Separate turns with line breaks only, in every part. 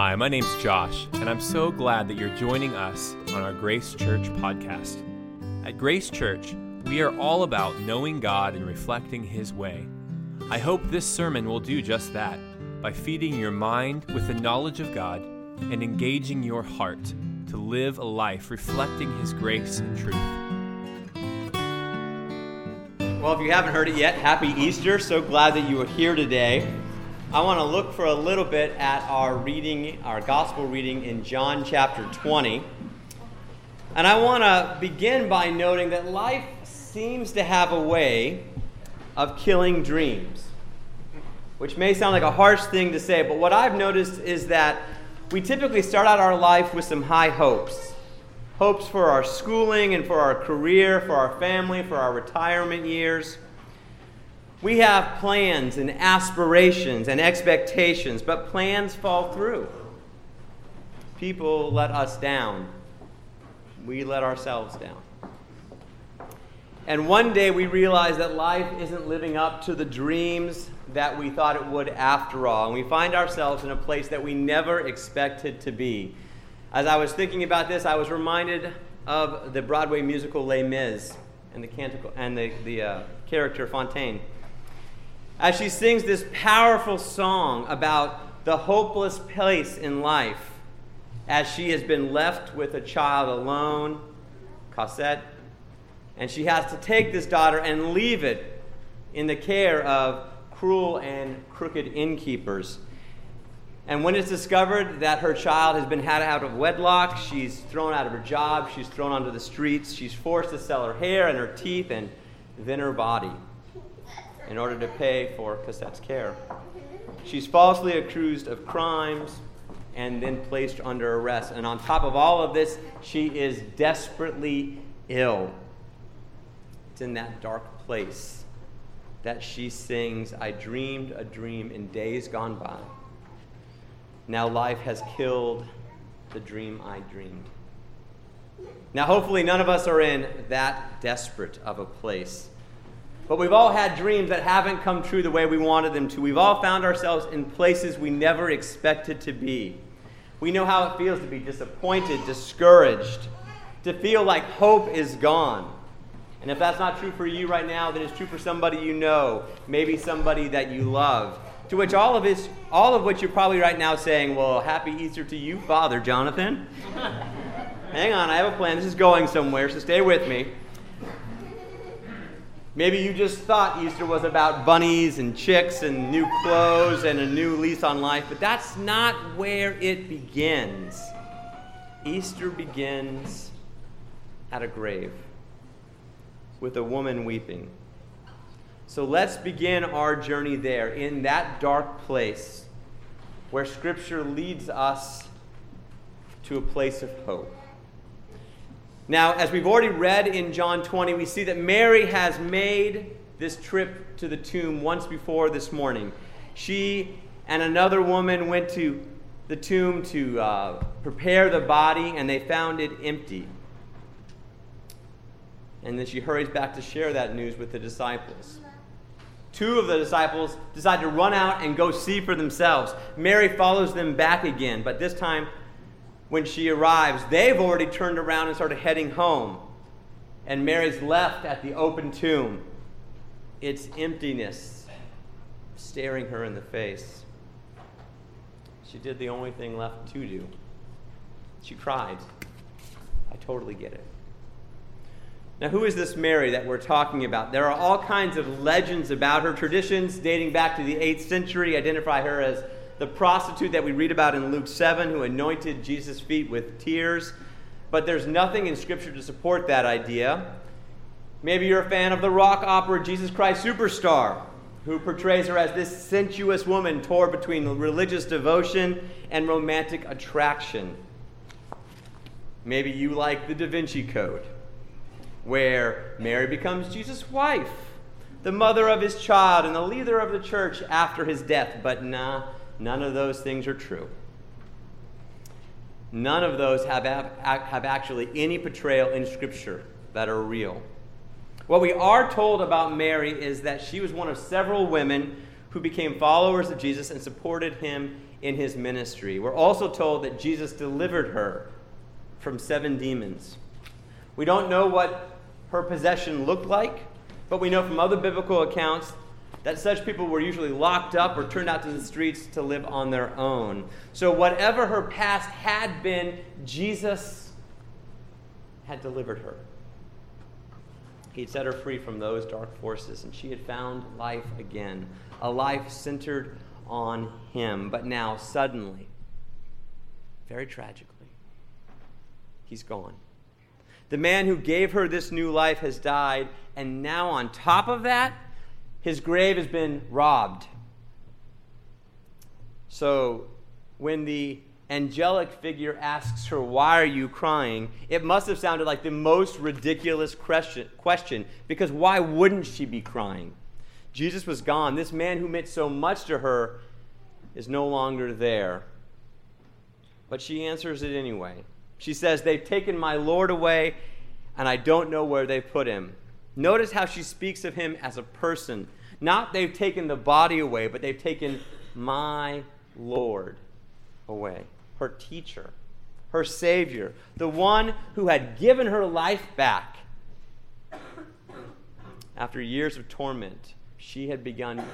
Hi, my name's Josh, and I'm so glad that you're joining us on our Grace Church podcast. At Grace Church, we are all about knowing God and reflecting His way. I hope this sermon will do just that by feeding your mind with the knowledge of God and engaging your heart to live a life reflecting His grace and truth.
Well, if you haven't heard it yet, happy Easter. So glad that you are here today. I want to look for a little bit at our reading, our gospel reading in John chapter 20. And I want to begin by noting that life seems to have a way of killing dreams, which may sound like a harsh thing to say, but what I've noticed is that we typically start out our life with some high hopes hopes for our schooling and for our career, for our family, for our retirement years. We have plans and aspirations and expectations, but plans fall through. People let us down. We let ourselves down. And one day we realize that life isn't living up to the dreams that we thought it would after all. And we find ourselves in a place that we never expected to be. As I was thinking about this, I was reminded of the Broadway musical Les Mis and the, canticle, and the, the uh, character Fantine as she sings this powerful song about the hopeless place in life as she has been left with a child alone, Cosette, and she has to take this daughter and leave it in the care of cruel and crooked innkeepers. And when it's discovered that her child has been had out of wedlock, she's thrown out of her job, she's thrown onto the streets, she's forced to sell her hair and her teeth and then her body in order to pay for Cosette's care. She's falsely accused of crimes and then placed under arrest. And on top of all of this, she is desperately ill. It's in that dark place that she sings, I dreamed a dream in days gone by. Now life has killed the dream I dreamed. Now, hopefully, none of us are in that desperate of a place. But we've all had dreams that haven't come true the way we wanted them to. We've all found ourselves in places we never expected to be. We know how it feels to be disappointed, discouraged, to feel like hope is gone. And if that's not true for you right now, then it's true for somebody you know, maybe somebody that you love. To which all of this, all of which you're probably right now saying, "Well, happy Easter to you, Father Jonathan." Hang on, I have a plan. This is going somewhere, so stay with me. Maybe you just thought Easter was about bunnies and chicks and new clothes and a new lease on life, but that's not where it begins. Easter begins at a grave with a woman weeping. So let's begin our journey there, in that dark place where Scripture leads us to a place of hope. Now, as we've already read in John 20, we see that Mary has made this trip to the tomb once before this morning. She and another woman went to the tomb to uh, prepare the body, and they found it empty. And then she hurries back to share that news with the disciples. Two of the disciples decide to run out and go see for themselves. Mary follows them back again, but this time when she arrives, they've already turned around and started heading home. And Mary's left at the open tomb. It's emptiness staring her in the face. She did the only thing left to do. She cried. I totally get it. Now, who is this Mary that we're talking about? There are all kinds of legends about her. Traditions dating back to the 8th century identify her as the prostitute that we read about in Luke 7 who anointed Jesus' feet with tears. But there's nothing in Scripture to support that idea. Maybe you're a fan of the rock opera Jesus Christ Superstar, who portrays her as this sensuous woman torn between religious devotion and romantic attraction. Maybe you like the Da Vinci Code, where Mary becomes Jesus' wife, the mother of his child, and the leader of the church after his death. But nah, None of those things are true. None of those have, have actually any portrayal in Scripture that are real. What we are told about Mary is that she was one of several women who became followers of Jesus and supported him in his ministry. We're also told that Jesus delivered her from seven demons. We don't know what her possession looked like, but we know from other biblical accounts that such people were usually locked up or turned out to the streets to live on their own. So, whatever her past had been, Jesus had delivered her. He'd set her free from those dark forces, and she had found life again, a life centered on Him. But now, suddenly, very tragically, He's gone. The man who gave her this new life has died, and now, on top of that, his grave has been robbed. So, when the angelic figure asks her, Why are you crying? it must have sounded like the most ridiculous question, because why wouldn't she be crying? Jesus was gone. This man who meant so much to her is no longer there. But she answers it anyway. She says, They've taken my Lord away, and I don't know where they put him. Notice how she speaks of him as a person. Not they've taken the body away, but they've taken my Lord away. Her teacher, her Savior, the one who had given her life back. After years of torment, she had begun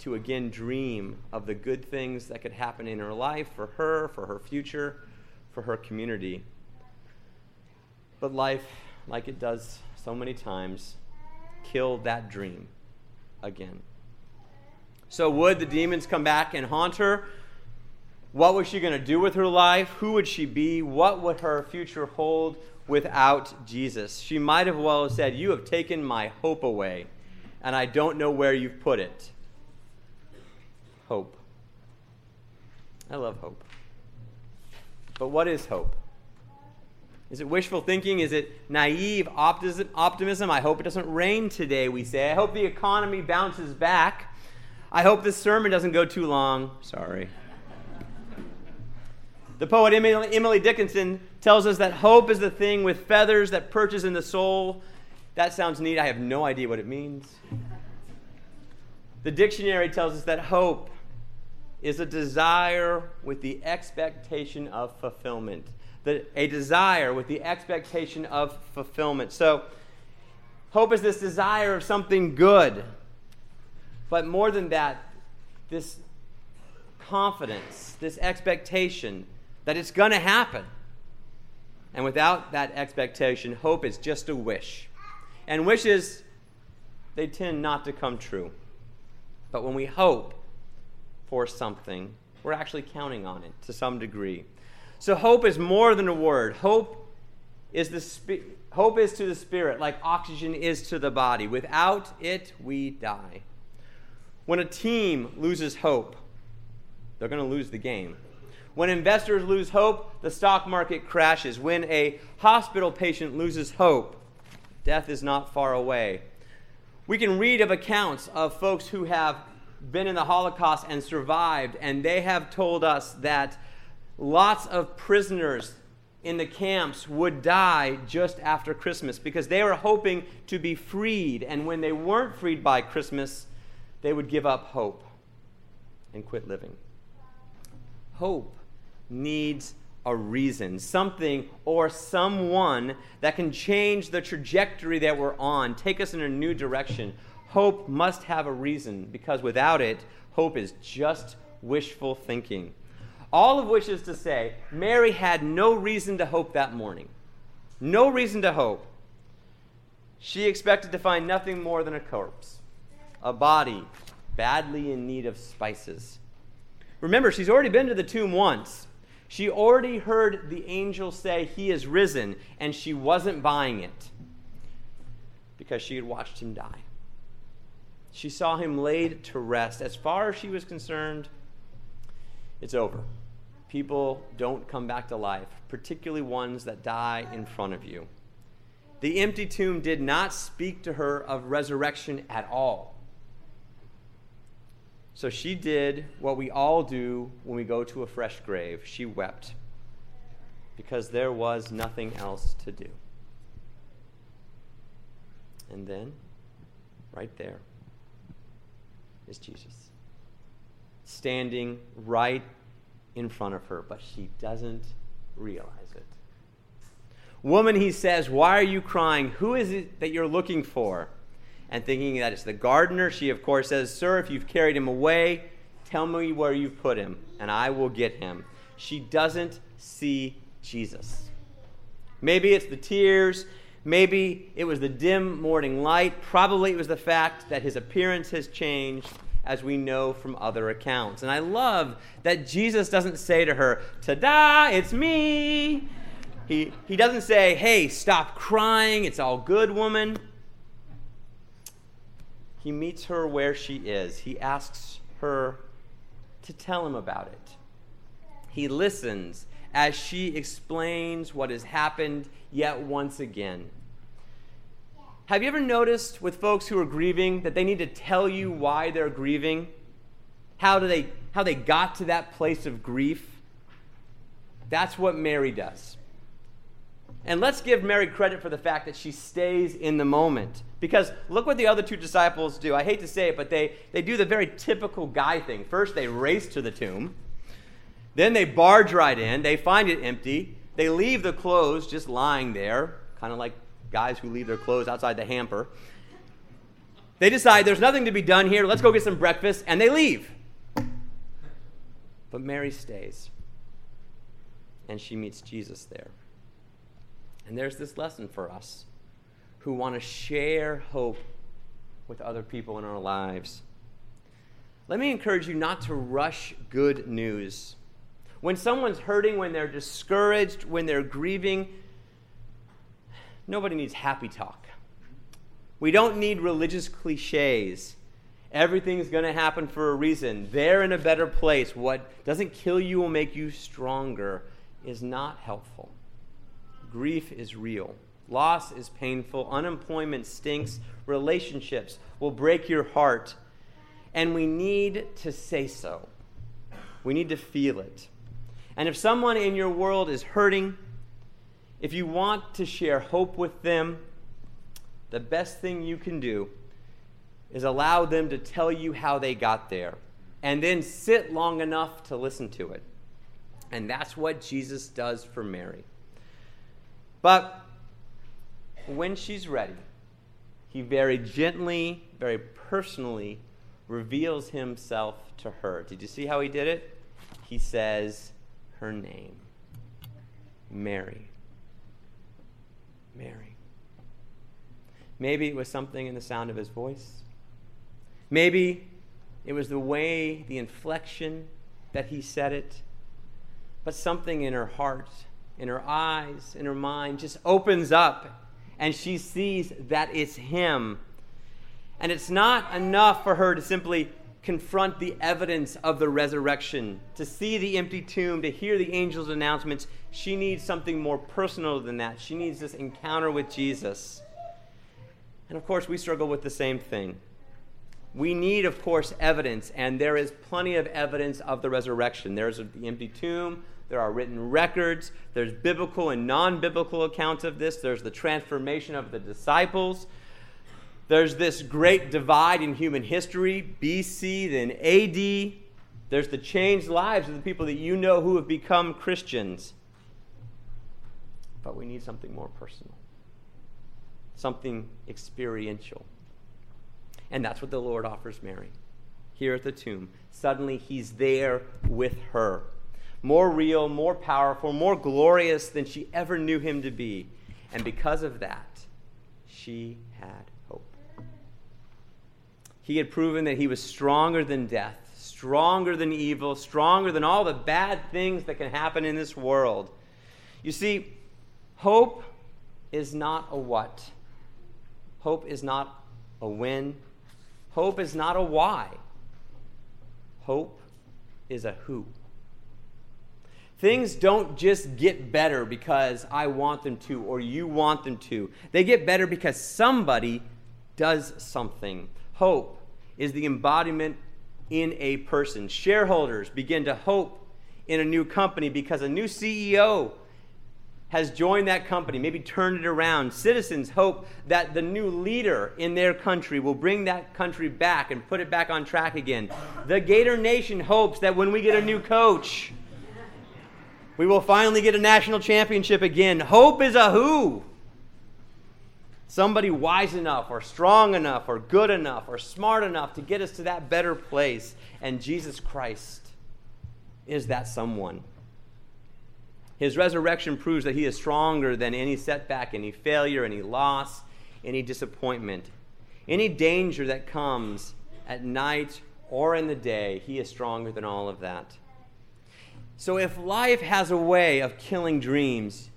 to again dream of the good things that could happen in her life for her, for her future, for her community. But life, like it does so many times, killed that dream again. So, would the demons come back and haunt her? What was she going to do with her life? Who would she be? What would her future hold without Jesus? She might have well said, You have taken my hope away, and I don't know where you've put it. Hope. I love hope. But what is hope? Is it wishful thinking? Is it naive optimism? I hope it doesn't rain today, we say. I hope the economy bounces back. I hope this sermon doesn't go too long. Sorry. The poet Emily Dickinson tells us that hope is the thing with feathers that perches in the soul. That sounds neat. I have no idea what it means. The dictionary tells us that hope is a desire with the expectation of fulfillment the, a desire with the expectation of fulfillment. So, hope is this desire of something good. But more than that, this confidence, this expectation that it's going to happen. And without that expectation, hope is just a wish. And wishes, they tend not to come true. But when we hope for something, we're actually counting on it to some degree. So hope is more than a word. Hope is the spi- hope is to the spirit like oxygen is to the body. Without it, we die. When a team loses hope, they're going to lose the game. When investors lose hope, the stock market crashes. When a hospital patient loses hope, death is not far away. We can read of accounts of folks who have been in the Holocaust and survived, and they have told us that lots of prisoners in the camps would die just after Christmas because they were hoping to be freed. And when they weren't freed by Christmas, they would give up hope and quit living. Hope needs a reason, something or someone that can change the trajectory that we're on, take us in a new direction. Hope must have a reason because without it, hope is just wishful thinking. All of which is to say, Mary had no reason to hope that morning. No reason to hope. She expected to find nothing more than a corpse, a body badly in need of spices. Remember, she's already been to the tomb once. She already heard the angel say, He is risen, and she wasn't buying it because she had watched him die. She saw him laid to rest. As far as she was concerned, it's over. People don't come back to life, particularly ones that die in front of you. The empty tomb did not speak to her of resurrection at all. So she did what we all do when we go to a fresh grave. She wept because there was nothing else to do. And then, right there, is Jesus. standing right in front of her, but she doesn't realize it. Woman, he says, why are you crying? Who is it that you're looking for? And thinking that it's the gardener, she of course says, Sir, if you've carried him away, tell me where you've put him, and I will get him. She doesn't see Jesus. Maybe it's the tears. Maybe it was the dim morning light. Probably it was the fact that his appearance has changed, as we know from other accounts. And I love that Jesus doesn't say to her, Ta da, it's me. He, he doesn't say, Hey, stop crying, it's all good, woman. He meets her where she is. He asks her to tell him about it. He listens as she explains what has happened yet once again. Have you ever noticed with folks who are grieving that they need to tell you why they're grieving? How, do they, how they got to that place of grief? That's what Mary does. And let's give Mary credit for the fact that she stays in the moment. Because look what the other two disciples do. I hate to say it, but they, they do the very typical guy thing. First, they race to the tomb. Then they barge right in. They find it empty. They leave the clothes just lying there, kind of like guys who leave their clothes outside the hamper. They decide there's nothing to be done here. Let's go get some breakfast. And they leave. But Mary stays. And she meets Jesus there. And there's this lesson for us who want to share hope with other people in our lives. Let me encourage you not to rush good news. When someone's hurting, when they're discouraged, when they're grieving, nobody needs happy talk. We don't need religious cliches. Everything's going to happen for a reason. They're in a better place. What doesn't kill you will make you stronger is not helpful. Grief is real. Loss is painful. Unemployment stinks. Relationships will break your heart. And we need to say so. We need to feel it. And if someone in your world is hurting, if you want to share hope with them, the best thing you can do is allow them to tell you how they got there and then sit long enough to listen to it. And that's what Jesus does for Mary. But when she's ready, he very gently, very personally reveals himself to her. Did you see how he did it? He says her name Mary. Mary. Maybe it was something in the sound of his voice. Maybe it was the way, the inflection that he said it. But something in her heart in her eyes, in her mind, just opens up and she sees that it's him. And it's not enough for her to simply confront the evidence of the resurrection, to see the empty tomb, to hear the angel's announcements. She needs something more personal than that. She needs this encounter with Jesus. And of course, we struggle with the same thing. We need, of course, evidence, and there is plenty of evidence of the resurrection. There's the empty tomb, there are written records. There's biblical and non biblical accounts of this. There's the transformation of the disciples. There's this great divide in human history, BC, then AD. There's the changed lives of the people that you know who have become Christians. But we need something more personal, something experiential. And that's what the Lord offers Mary here at the tomb. Suddenly, he's there with her more real, more powerful, more glorious than she ever knew him to be. And because of that, she had. He had proven that he was stronger than death, stronger than evil, stronger than all the bad things that can happen in this world. You see, hope is not a what. Hope is not a when. Hope is not a why. Hope is a who. Things don't just get better because I want them to or you want them to. They get better because somebody does something. Hope is the embodiment in a person. Shareholders begin to hope in a new company because a new CEO has joined that company, maybe turned it around. Citizens hope that the new leader in their country will bring that country back and put it back on track again. The Gator Nation hopes that when we get a new coach, we will finally get a national championship again. Hope is a who. Somebody wise enough, or strong enough, or good enough, or smart enough to get us to that better place. And Jesus Christ is that someone. His resurrection proves that he is stronger than any setback, any failure, any loss, any disappointment, any danger that comes at night or in the day. He is stronger than all of that. So, if life has a way of killing dreams,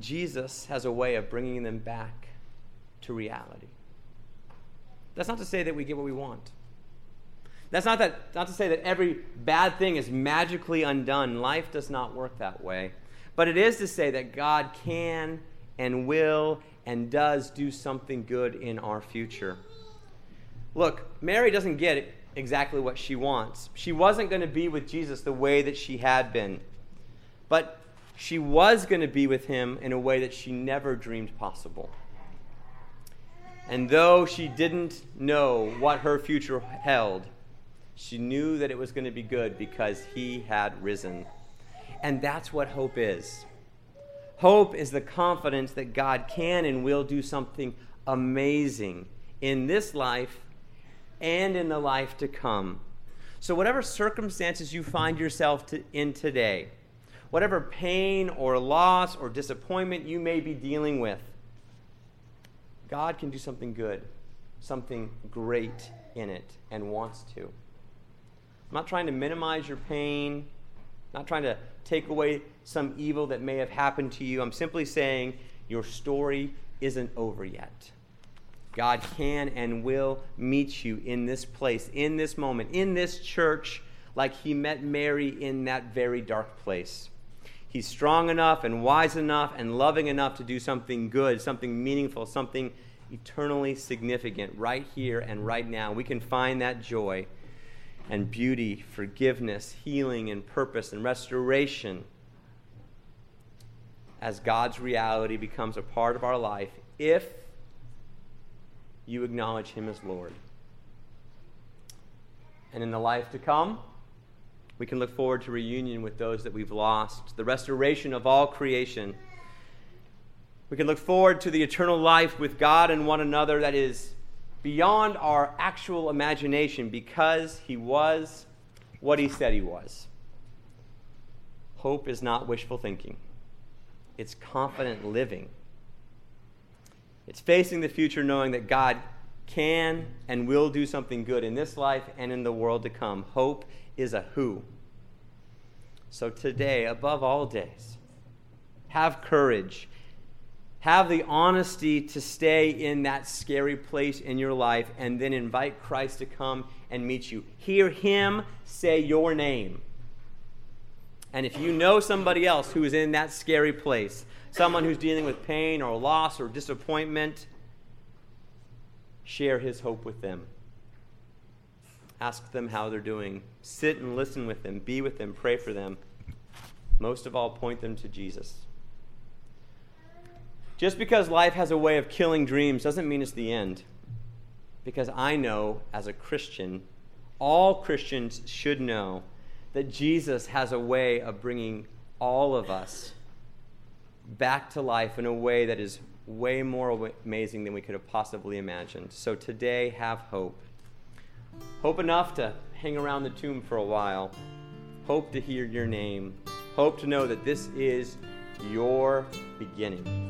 Jesus has a way of bringing them back to reality. That's not to say that we get what we want. That's not, that, not to say that every bad thing is magically undone. Life does not work that way. But it is to say that God can and will and does do something good in our future. Look, Mary doesn't get exactly what she wants. She wasn't going to be with Jesus the way that she had been. But she was going to be with him in a way that she never dreamed possible. And though she didn't know what her future held, she knew that it was going to be good because he had risen. And that's what hope is. Hope is the confidence that God can and will do something amazing in this life and in the life to come. So, whatever circumstances you find yourself to, in today, whatever pain or loss or disappointment you may be dealing with, God can do something good, something great in it, and wants to. I'm not trying to minimize your pain, not trying to take away some evil that may have happened to you. I'm simply saying your story isn't over yet. God can and will meet you in this place, in this moment, in this church, like He met Mary in that very dark place. He's strong enough and wise enough and loving enough to do something good, something meaningful, something eternally significant right here and right now. We can find that joy and beauty, forgiveness, healing, and purpose and restoration as God's reality becomes a part of our life if you acknowledge Him as Lord. And in the life to come, we can look forward to reunion with those that we've lost, the restoration of all creation. We can look forward to the eternal life with God and one another that is beyond our actual imagination because he was what he said he was. Hope is not wishful thinking, it's confident living. It's facing the future knowing that God can and will do something good in this life and in the world to come. Hope is a who. So today, above all days, have courage have the honesty to stay in that scary place in your life and then invite Christ to come and meet you. Hear Him say your name. And if you know somebody else who is in that scary place, someone who's dealing with pain or loss or disappointment, share His hope with them. Ask them how they're doing. Sit and listen with them. Be with them. Pray for them. Most of all, point them to Jesus. Just because life has a way of killing dreams doesn't mean it's the end. Because I know, as a Christian, all Christians should know that Jesus has a way of bringing all of us back to life in a way that is way more amazing than we could have possibly imagined. So today, have hope. Hope enough to hang around the tomb for a while. Hope to hear your name. Hope to know that this is your beginning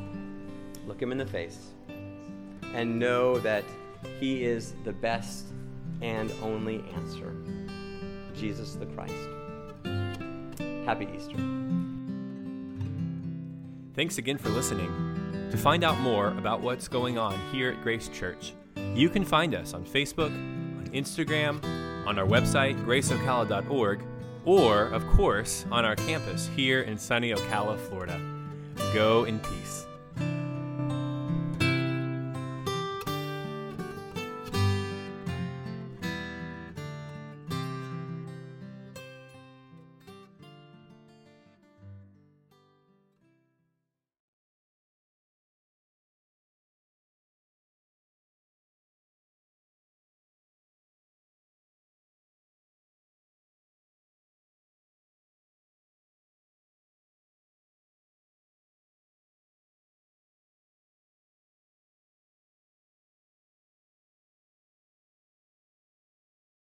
look him in the face, and know that he is the best and only answer Jesus the Christ. Happy Easter.
Thanks again for listening. To find out more about what's going on here at Grace Church, you can find us on Facebook, Instagram, on our website, graceocala.org, or, of course, on our campus here in sunny Ocala, Florida. Go in peace.